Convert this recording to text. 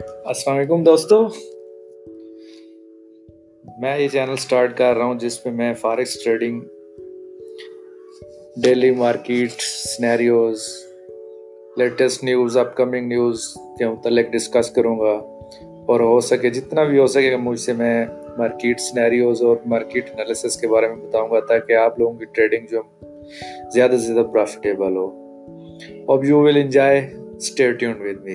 السلام علیکم دوستو۔ میں یہ چینل سٹارٹ کر رہا ہوں، جس پہ میں forex trading daily market scenarios latest news upcoming news کے متعلق ڈسکس کروں گا۔ اور ہو سکے، جتنا بھی ہو سکے، مجھ سے میں مارکیٹ سنیریوز اور مارکیٹ انالیسس کے بارے میں بتاؤں گا، تاکہ آپ لوگوں کی ٹریڈنگ جو زیادہ سے زیادہ پروفیٹیبل ہو۔ اب you will enjoy stay tune with me